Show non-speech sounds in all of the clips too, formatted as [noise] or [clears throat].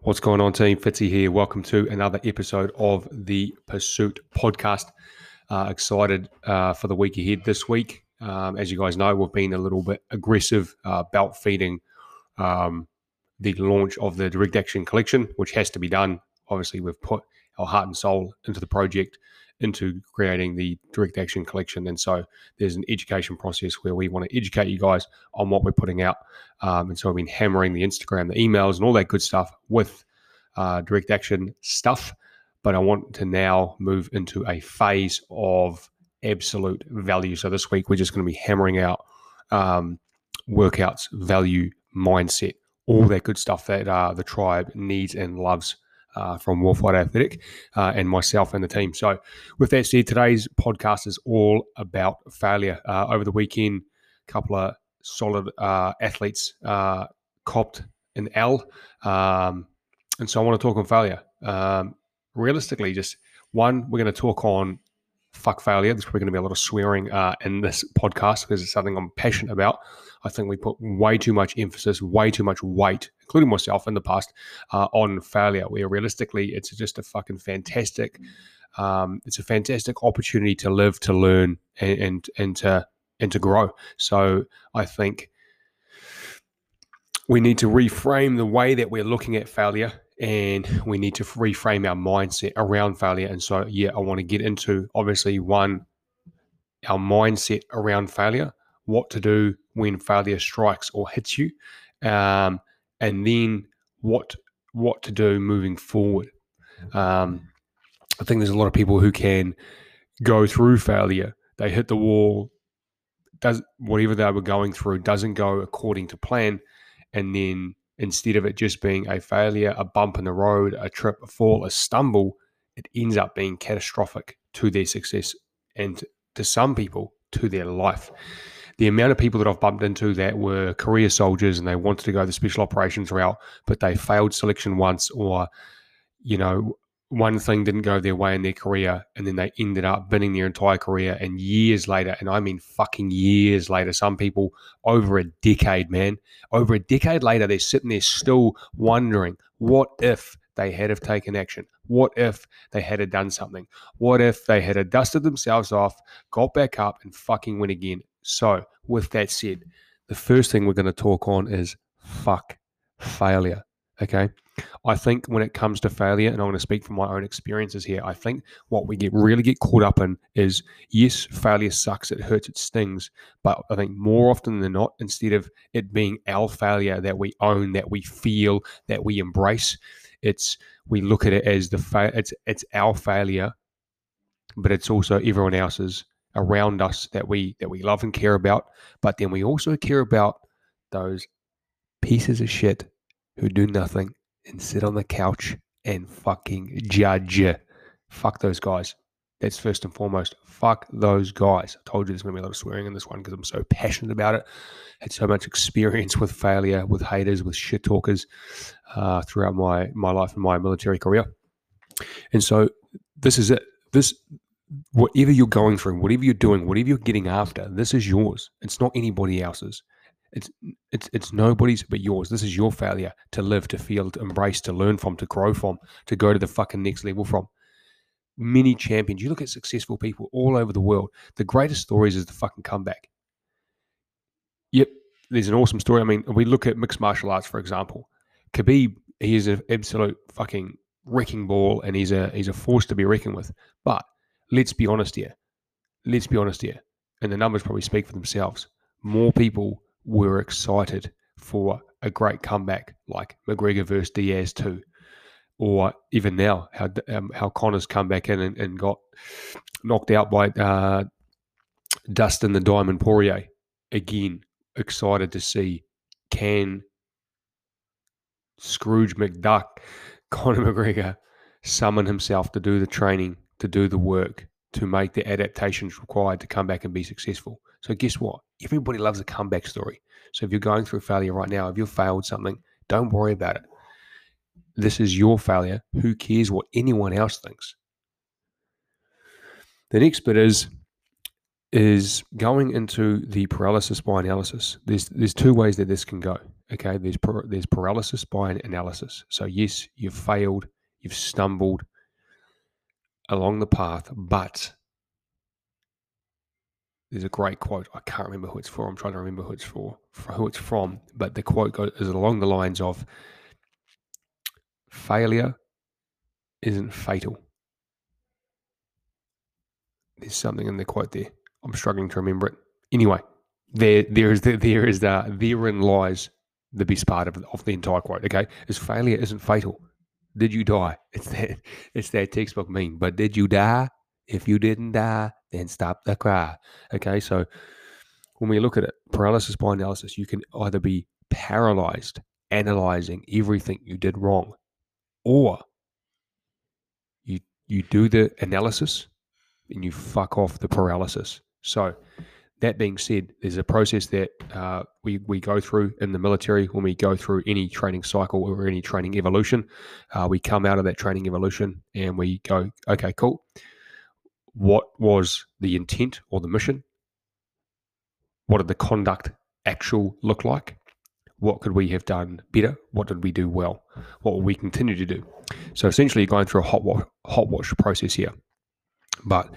What's going on, team? Fitzy here. Welcome to another episode of the Pursuit Podcast. Uh, excited uh, for the week ahead this week. Um, as you guys know, we've been a little bit aggressive uh, belt feeding um, the launch of the Direct Action Collection, which has to be done. Obviously, we've put our heart and soul into the project, into creating the Direct Action Collection. And so there's an education process where we want to educate you guys on what we're putting out. Um, and so I've been hammering the Instagram, the emails, and all that good stuff with uh, Direct Action stuff. But I want to now move into a phase of absolute value. So this week we're just going to be hammering out um, workouts, value, mindset, all that good stuff that uh, the tribe needs and loves uh, from Warfighter Athletic uh, and myself and the team. So, with that said, today's podcast is all about failure. Uh, over the weekend, a couple of solid uh, athletes uh, copped an L. Um, and so I want to talk on failure. Um, realistically, just one, we're going to talk on fuck failure. There's probably going to be a lot of swearing uh, in this podcast because it's something I'm passionate about. I think we put way too much emphasis, way too much weight, including myself in the past, uh, on failure. Where realistically, it's just a fucking fantastic, um, it's a fantastic opportunity to live, to learn, and and, and to and to grow. So I think we need to reframe the way that we're looking at failure and we need to reframe our mindset around failure. And so, yeah, I want to get into obviously one, our mindset around failure, what to do when failure strikes or hits you, um, and then what what to do moving forward. Um, I think there's a lot of people who can go through failure. They hit the wall. Does whatever they were going through doesn't go according to plan, and then instead of it just being a failure, a bump in the road, a trip, a fall, a stumble, it ends up being catastrophic to their success and to some people to their life. The amount of people that I've bumped into that were career soldiers and they wanted to go the special operations route, but they failed selection once or, you know, one thing didn't go their way in their career and then they ended up binning their entire career and years later and i mean fucking years later some people over a decade man over a decade later they're sitting there still wondering what if they had have taken action? What if they had have done something? What if they had have dusted themselves off got back up and fucking went again? So with that said the first thing we're going to talk on is fuck failure Okay. I think when it comes to failure, and I'm going to speak from my own experiences here, I think what we get really get caught up in is yes, failure sucks, it hurts, it stings. But I think more often than not, instead of it being our failure that we own, that we feel, that we embrace, it's we look at it as the fa- it's it's our failure, but it's also everyone else's around us that we that we love and care about. But then we also care about those pieces of shit who do nothing and sit on the couch and fucking judge. Fuck those guys. That's first and foremost. Fuck those guys. I told you there's going to be a lot of swearing in this one because I'm so passionate about it. Had so much experience with failure, with haters, with shit talkers uh, throughout my, my life and my military career. And so this is it. This, whatever you're going through, whatever you're doing, whatever you're getting after, this is yours. It's not anybody else's. It's it's it's nobody's but yours. This is your failure to live, to feel, to embrace, to learn from, to grow from, to go to the fucking next level from. Many champions. You look at successful people all over the world. The greatest stories is the fucking comeback. Yep, there's an awesome story. I mean, we look at mixed martial arts, for example. Khabib, he is an absolute fucking wrecking ball, and he's a he's a force to be reckoned with. But let's be honest here. Let's be honest here, and the numbers probably speak for themselves. More people were excited for a great comeback like McGregor versus Diaz too, or even now how um, how Conor's come back in and, and got knocked out by uh, Dustin the Diamond Poirier. Again, excited to see can Scrooge McDuck, [laughs] Conor McGregor, summon himself to do the training, to do the work, to make the adaptations required to come back and be successful. So guess what? Everybody loves a comeback story. So if you're going through failure right now, if you've failed something, don't worry about it. This is your failure. Who cares what anyone else thinks? The next bit is is going into the paralysis by analysis. There's there's two ways that this can go. Okay, there's there's paralysis by analysis. So yes, you've failed, you've stumbled along the path, but there's a great quote. I can't remember who it's for. I'm trying to remember who it's for, who it's from. But the quote goes is along the lines of failure isn't fatal. There's something in the quote there. I'm struggling to remember it. Anyway, there there is the, there is the therein lies the best part of, of the entire quote. Okay, is failure isn't fatal. Did you die? [laughs] It's that it's that textbook meme. But did you die? If you didn't die, then stop the cry. Okay, so when we look at it, paralysis by analysis, you can either be paralyzed, analyzing everything you did wrong, or you you do the analysis and you fuck off the paralysis. So that being said, there's a process that uh, we, we go through in the military when we go through any training cycle or any training evolution. Uh, we come out of that training evolution and we go, okay, cool what was the intent or the mission? What did the conduct actual look like? What could we have done better? What did we do well? What will we continue to do? So essentially, you're going through a hot wash, hot wash process here. But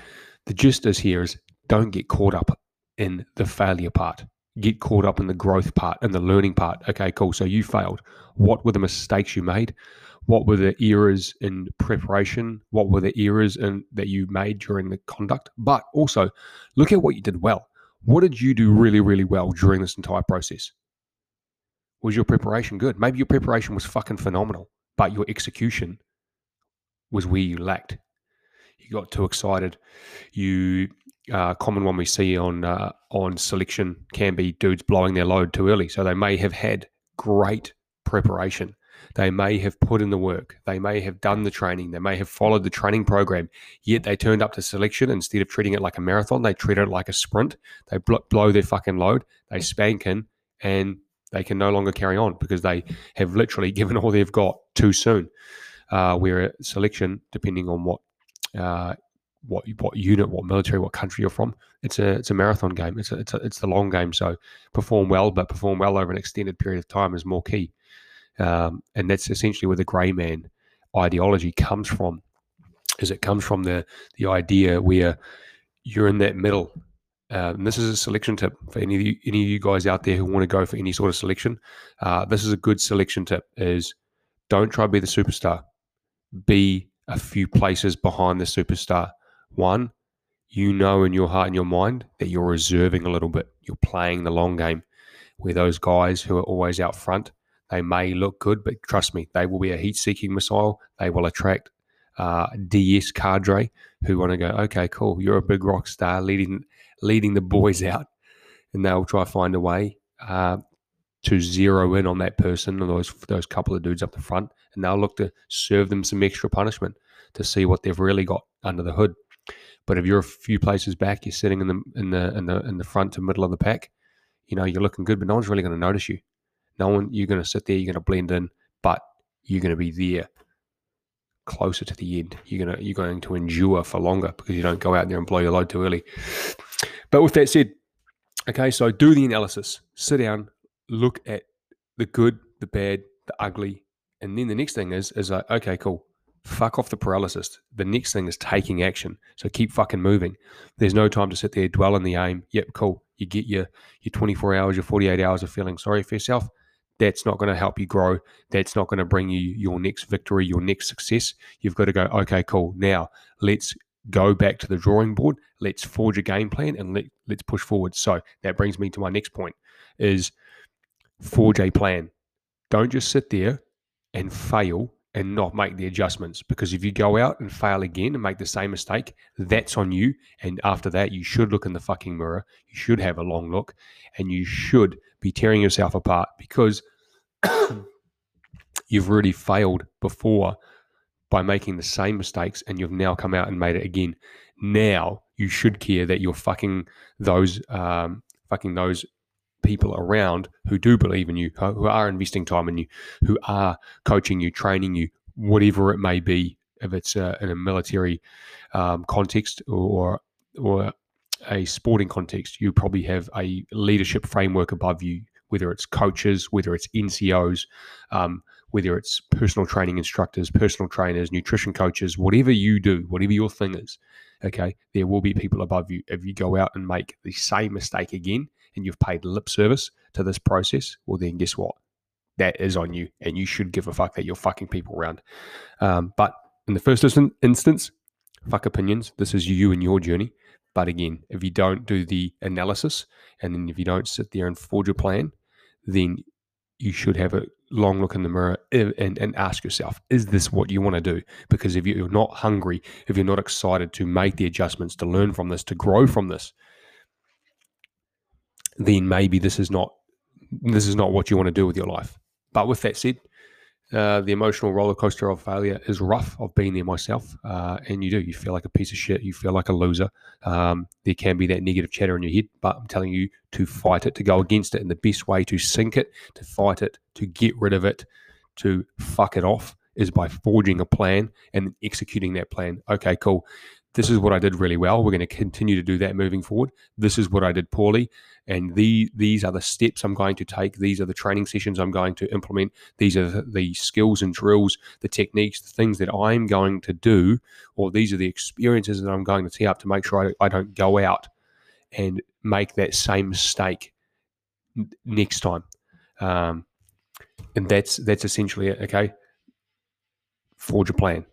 the gist is here is don't get caught up in the failure part. Get caught up in the growth part and the learning part. Okay, cool. So you failed. What were the mistakes you made? what were the errors in preparation what were the errors in that you made during the conduct but also look at what you did well what did you do really really well during this entire process was your preparation good maybe your preparation was fucking phenomenal but your execution was where you lacked you got too excited you uh, common one we see on uh, on selection can be dudes blowing their load too early so they may have had great preparation they may have put in the work. They may have done the training. They may have followed the training program. Yet they turned up to selection instead of treating it like a marathon. They treat it like a sprint. They blow their fucking load. They spank in and they can no longer carry on because they have literally [laughs] given all they've got too soon. Uh, where selection, depending on what uh, what what unit, what military, what country you're from, it's a it's a marathon game. It's a, it's a, it's the long game. So perform well, but perform well over an extended period of time is more key. Um, and that's essentially where the grey man ideology comes from. Is it comes from the the idea where you're in that middle. Uh, and this is a selection tip for any of you, any of you guys out there who want to go for any sort of selection. Uh, this is a good selection tip: is don't try to be the superstar. Be a few places behind the superstar. One, you know in your heart and your mind that you're reserving a little bit. You're playing the long game. Where those guys who are always out front they may look good, but trust me, they will be a heat seeking missile. They will attract uh, DS cadre who want to go, okay, cool, you're a big rock star leading leading the boys out, and they'll try to find a way uh, to zero in on that person or those those couple of dudes up the front, and they'll look to serve them some extra punishment to see what they've really got under the hood. But if you're a few places back, you're sitting in the in the in the in the front to middle of the pack, you know you're looking good, but no one's really going to notice you. No one, you're going to sit there, you're going to blend in, but you're going to be there closer to the end. You're going to you're going to endure for longer because you don't go out there and blow your load too early. But with that said, okay, so do the analysis. Sit down, look at the good, the bad, the ugly, and then the next thing is is like, okay, cool. Fuck off the paralysis. The next thing is taking action. So keep fucking moving. There's no time to sit there, dwell in the aim. Yep, cool. You get your your 24 hours, your 48 hours of feeling sorry for yourself that's not going to help you grow. That's not going to bring you your next victory, your next success. You've got to go, okay, cool. Now let's go back to the drawing board. Let's forge a game plan and let, let's push forward. So that brings me to my next point is forge a plan. Don't just sit there and fail and not make the adjustments because if you go out and fail again and make the same mistake, that's on you. And after that, you should look in the fucking mirror. You should have a long look and you should be tearing yourself apart because [coughs] you've already failed before by making the same mistakes and you've now come out and made it again. Now you should care that you're fucking those um, fucking those people around who do believe in you, who are investing time in you, who are coaching you, training you, whatever it may be, if it's uh, in a military um, context or or a sporting context, you probably have a leadership framework above you whether it's coaches, whether it's NCOs, um, whether it's personal training instructors, personal trainers, nutrition coaches, whatever you do, whatever your thing is, okay, there will be people above you. If you go out and make the same mistake again and you've paid lip service to this process, well, then guess what? That is on you, and you should give a fuck that you're fucking people around. Um, but in the first instance, fuck opinions. This is you and your journey. But again, if you don't do the analysis and then if you don't sit there and forge a plan, then you should have a long look in the mirror and, and ask yourself, is this what you want to do? Because if you're not hungry, if you're not excited to make the adjustments, to learn from this, to grow from this, then maybe this is not this is not what you want to do with your life. But with that said, uh, the emotional roller coaster of failure is rough. I've been there myself, uh, and you do. You feel like a piece of shit. You feel like a loser. Um, there can be that negative chatter in your head, but I'm telling you to fight it, to go against it. And the best way to sink it, to fight it, to get rid of it, to fuck it off is by forging a plan and executing that plan. Okay, cool this is what I did really well. We're going to continue to do that moving forward. This is what I did poorly. And the, these are the steps I'm going to take. These are the training sessions I'm going to implement. These are the, skills and drills, the techniques, the things that I'm going to do, or these are the experiences that I'm going to tee up to make sure I, I don't go out and make that same mistake next time. Um, and that's that's essentially it. Okay, forge a plan.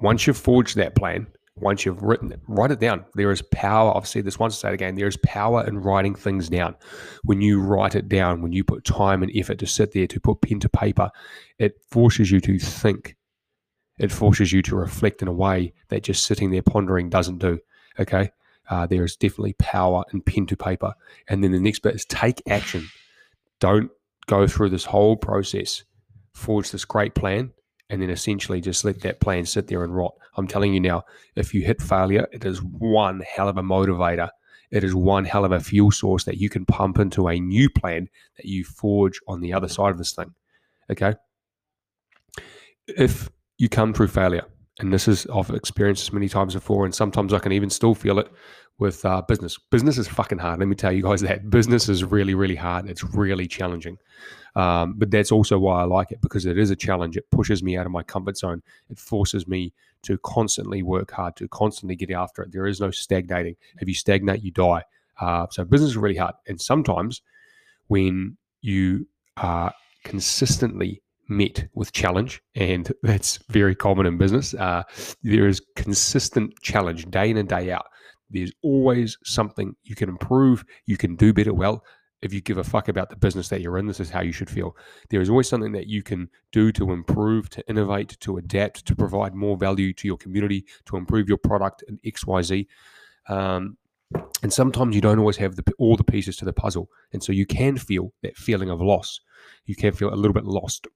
Once you've forged that plan, once you've written it, write it down. There is power. I've said this once, say it again. There is power in writing things down. When you write it down, when you put time and effort to sit there, to put pen to paper, it forces you to think. It forces you to reflect in a way that just sitting there pondering doesn't do. Okay. Uh, there is definitely power in pen to paper. And then the next bit is take action. Don't go through this whole process, forge this great plan, and then essentially just let that plan sit there and rot. I'm telling you now, if you hit failure, it is one hell of a motivator. It is one hell of a fuel source that you can pump into a new plan that you forge on the other side of this thing. Okay. If you come through failure, and this is I've experienced this many times before, and sometimes I can even still feel it with uh, business. Business is fucking hard. Let me tell you guys that business is really, really hard. It's really challenging. Um, but that's also why I like it because it is a challenge. It pushes me out of my comfort zone. It forces me to constantly work hard, to constantly get after it. There is no stagnating. If you stagnate, you die. Uh, so business is really hard. And sometimes when you are consistently met with challenge, and [laughs] that's very common in business, uh, there is consistent challenge day in and day out. There's always something you can improve, you can do better. Well, if you give a fuck about the business that you're in, this is how you should feel. There is always something that you can do to improve, to innovate, to adapt, to provide more value to your community, to improve your product and XYZ. Um, and sometimes you don't always have the, all the pieces to the puzzle. And so you can feel that feeling of loss. You can feel a little bit lost.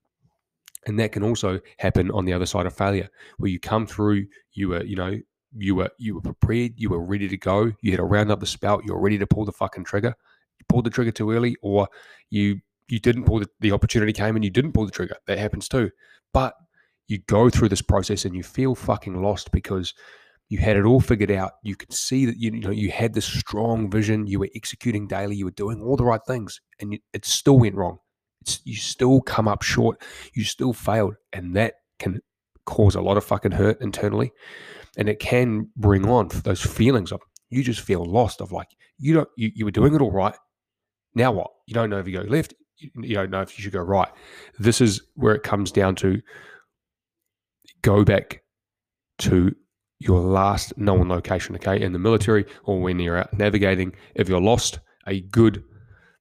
And that can also happen on the other side of failure, where you come through, you were, you know, you were you were prepared, you were ready to go, you had a round up the spout, you were ready to pull the fucking trigger, you pulled the trigger too early, or you you didn't pull the, the opportunity came and you didn't pull the trigger. That happens too. But you go through this process and you feel fucking lost because you had it all figured out. You could see that you, you know you had this strong vision. You were executing daily. You were doing all the right things, and you, it still went wrong. It's, you still come up short. You still failed, and that can cause a lot of fucking hurt internally, and it can bring on those feelings of you just feel lost. Of like you don't you, you were doing it all right. Now what? You don't know if you go left. You don't know if you should go right. This is where it comes down to go back to your last known location, okay, in the military or when you're out navigating. If you're lost, a good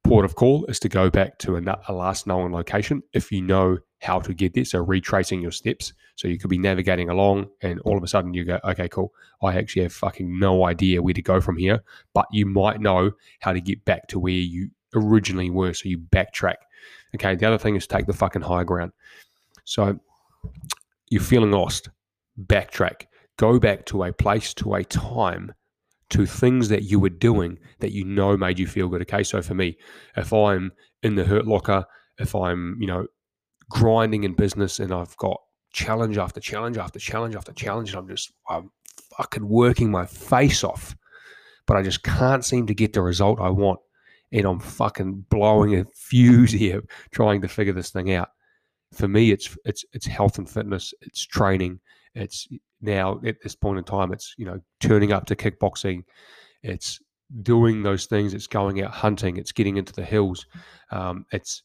port of call is to go back to a, last known location if you know how to get there. So retracing your steps. So you could be navigating along and all of a sudden you go, okay, cool. I actually have fucking no idea where to go from here, but you might know how to get back to where you originally were. So you backtrack. Okay. The other thing is take the fucking high ground. So you're feeling lost, backtrack, go back to a place, to a time to things that you were doing that you know made you feel good. Okay, so for me, if I'm in the hurt locker, if I'm, you know, grinding in business and I've got challenge after challenge after challenge after challenge, and I'm just, I'm fucking working my face off, but I just can't seem to get the result I want. and I'm fucking blowing a fuse [laughs] here trying to figure this thing out. For me, it's it's it's health and fitness, it's training, it's now at this point in time, it's you know turning up to kickboxing, it's doing those things, it's going out hunting, it's getting into the hills, um, it's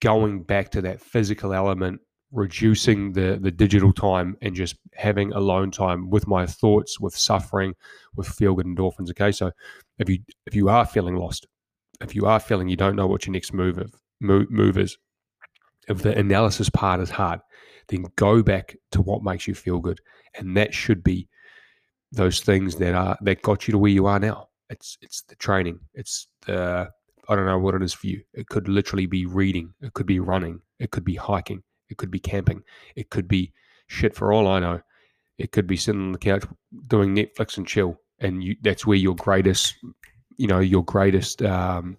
going back to that physical element, reducing the the digital time, and just having alone time with my thoughts, with suffering, with feel good endorphins. Okay, so if you if you are feeling lost, if you are feeling you don't know what your next move of, move, move is, if the analysis part is hard, then go back to what makes you feel good, and that should be those things that are that got you to where you are now. It's it's the training. It's the I don't know what it is for you. It could literally be reading. It could be running. It could be hiking. It could be camping. It could be shit for all I know. It could be sitting on the couch doing Netflix and chill, and you, that's where your greatest you know your greatest um,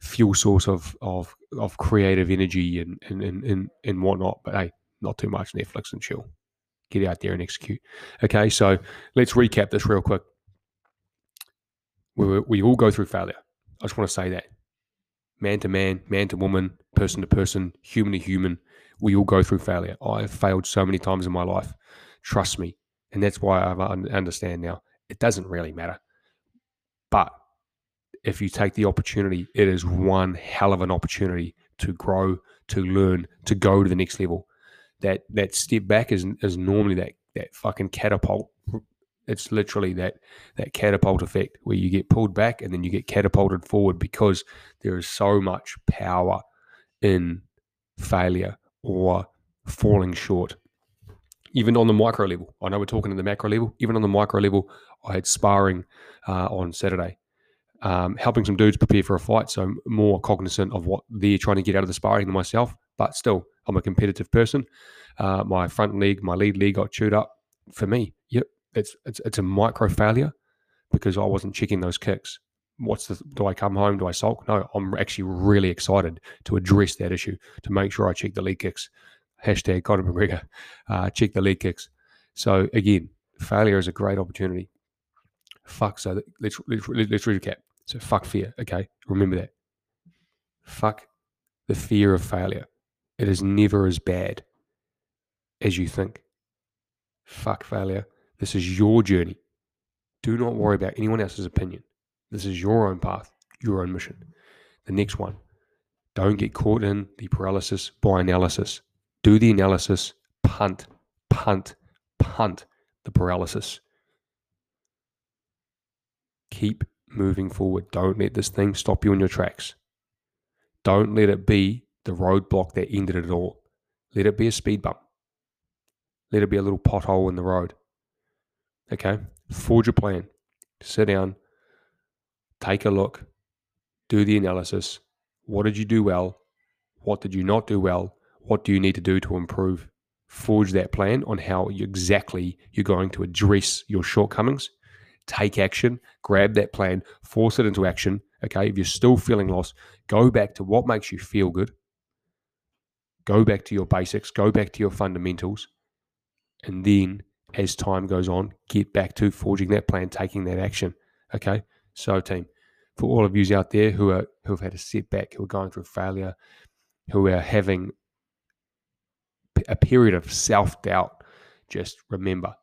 fuel source of of of creative energy and and and and whatnot. But hey, not too much Netflix and chill. Get out there and execute. Okay, so let's recap this real quick. We we all go through failure. I just want to say that man to man, man to woman, person to person, human to human, we all go through failure. I've failed so many times in my life. Trust me. And that's why I understand now. It doesn't really matter. But if you take the opportunity, it is one hell of an opportunity to grow, to learn, to go to the next level. That that step back is is normally that that fucking catapult. It's literally that that catapult effect where you get pulled back and then you get catapulted forward because there is so much power in failure or falling short. Even on the micro level, I know we're talking to the macro level. Even on the micro level, I had sparring uh, on Saturday um, helping some dudes prepare for a fight. So more cognizant of what they're trying to get out of the sparring than myself. But still, I'm a competitive person. Uh, my front leg, my lead leg got chewed up. For me, yep, it's it's it's a micro failure because I wasn't checking those kicks. What's the? Do I come home? Do I sulk? No, I'm actually really excited to address that issue to make sure I check the leg kicks. Hashtag Conor McGregor, [laughs] uh, check the leg kicks. So again, failure is a great opportunity. Fuck. So let's let's, let's recap. So fuck fear. Okay. Remember that. Fuck the fear of failure. It is never as bad as you think. Fuck failure. This is your journey. Do not worry about anyone else's opinion. This is your own path, your own mission. The next one, don't get caught in the paralysis by analysis. Do the analysis, punt, punt, punt the paralysis. Keep moving forward. Don't let this thing stop you in your tracks. Don't let it be the roadblock that ended it all. Let it be a speed bump. Let it be a little pothole in the road. Okay? Forge a plan. Sit down. Take a look. Do the analysis. What did you do well? What did you not do well? What do you need to do to improve? Forge that plan on how exactly you're going to address your shortcomings take action, grab that plan, force it into action. Okay. If you're still feeling lost, go back to what makes you feel good. Go back to your basics, go back to your fundamentals. And then as time goes on, get back to forging that plan, taking that action. Okay. So, team, for all of you out there who are who have had a setback, who are going through failure, who are having a period of self doubt, just remember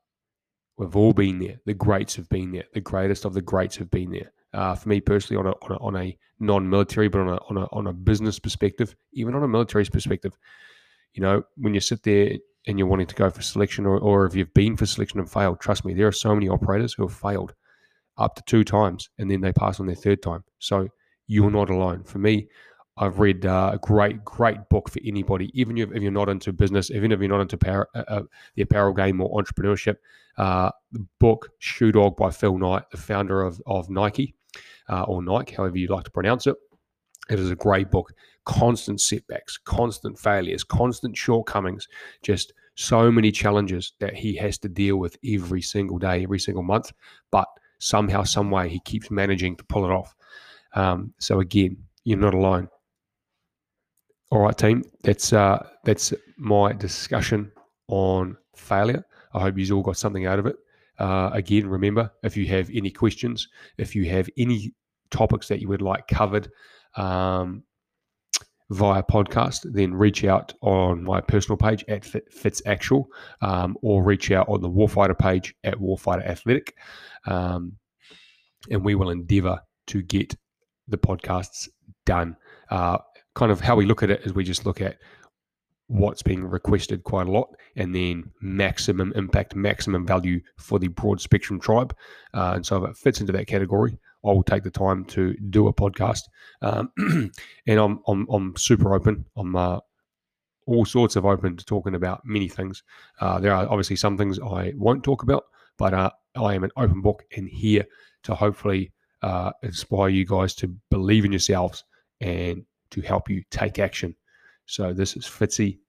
We've all been there. The greats have been there. The greatest of the greats have been there. Uh, for me personally, on a, on a, on a non-military, but on a, on a on a business perspective, even on a military perspective, you know, when you sit there and you're wanting to go for selection, or, or if you've been for selection and failed, trust me, there are so many operators who have failed up to two times, and then they pass on their third time. So you're not alone. For me, I've read uh, a great, great book for anybody, even if you're not into business, even if you're not into power, uh, uh, the apparel game or entrepreneurship. Uh, the book Shoe Dog by Phil Knight, the founder of, of Nike uh, or Nike, however you like to pronounce it. It is a great book. Constant setbacks, constant failures, constant shortcomings, just so many challenges that he has to deal with every single day, every single month. But somehow, some way, he keeps managing to pull it off. Um, so again, you're not alone. All right, team. That's uh, that's my discussion on failure. I hope you've all got something out of it. Uh, again, remember if you have any questions, if you have any topics that you would like covered um, via podcast, then reach out on my personal page at Fitz Actual um, or reach out on the Warfighter page at Warfighter Athletic. Um, and we will endeavor to get the podcasts done. Uh, kind of how we look at it is we just look at what's being requested quite a lot and then maximum impact, maximum value for the broad spectrum tribe. Uh, and so if it fits into that category, I will take the time to do a podcast. Um, [clears throat] and I'm, I'm, I'm super open. I'm uh, all sorts of open to talking about many things. Uh, there are obviously some things I won't talk about, but uh, I am an open book and here to hopefully uh, inspire you guys to believe in yourselves and to help you take action. So this is Fitzy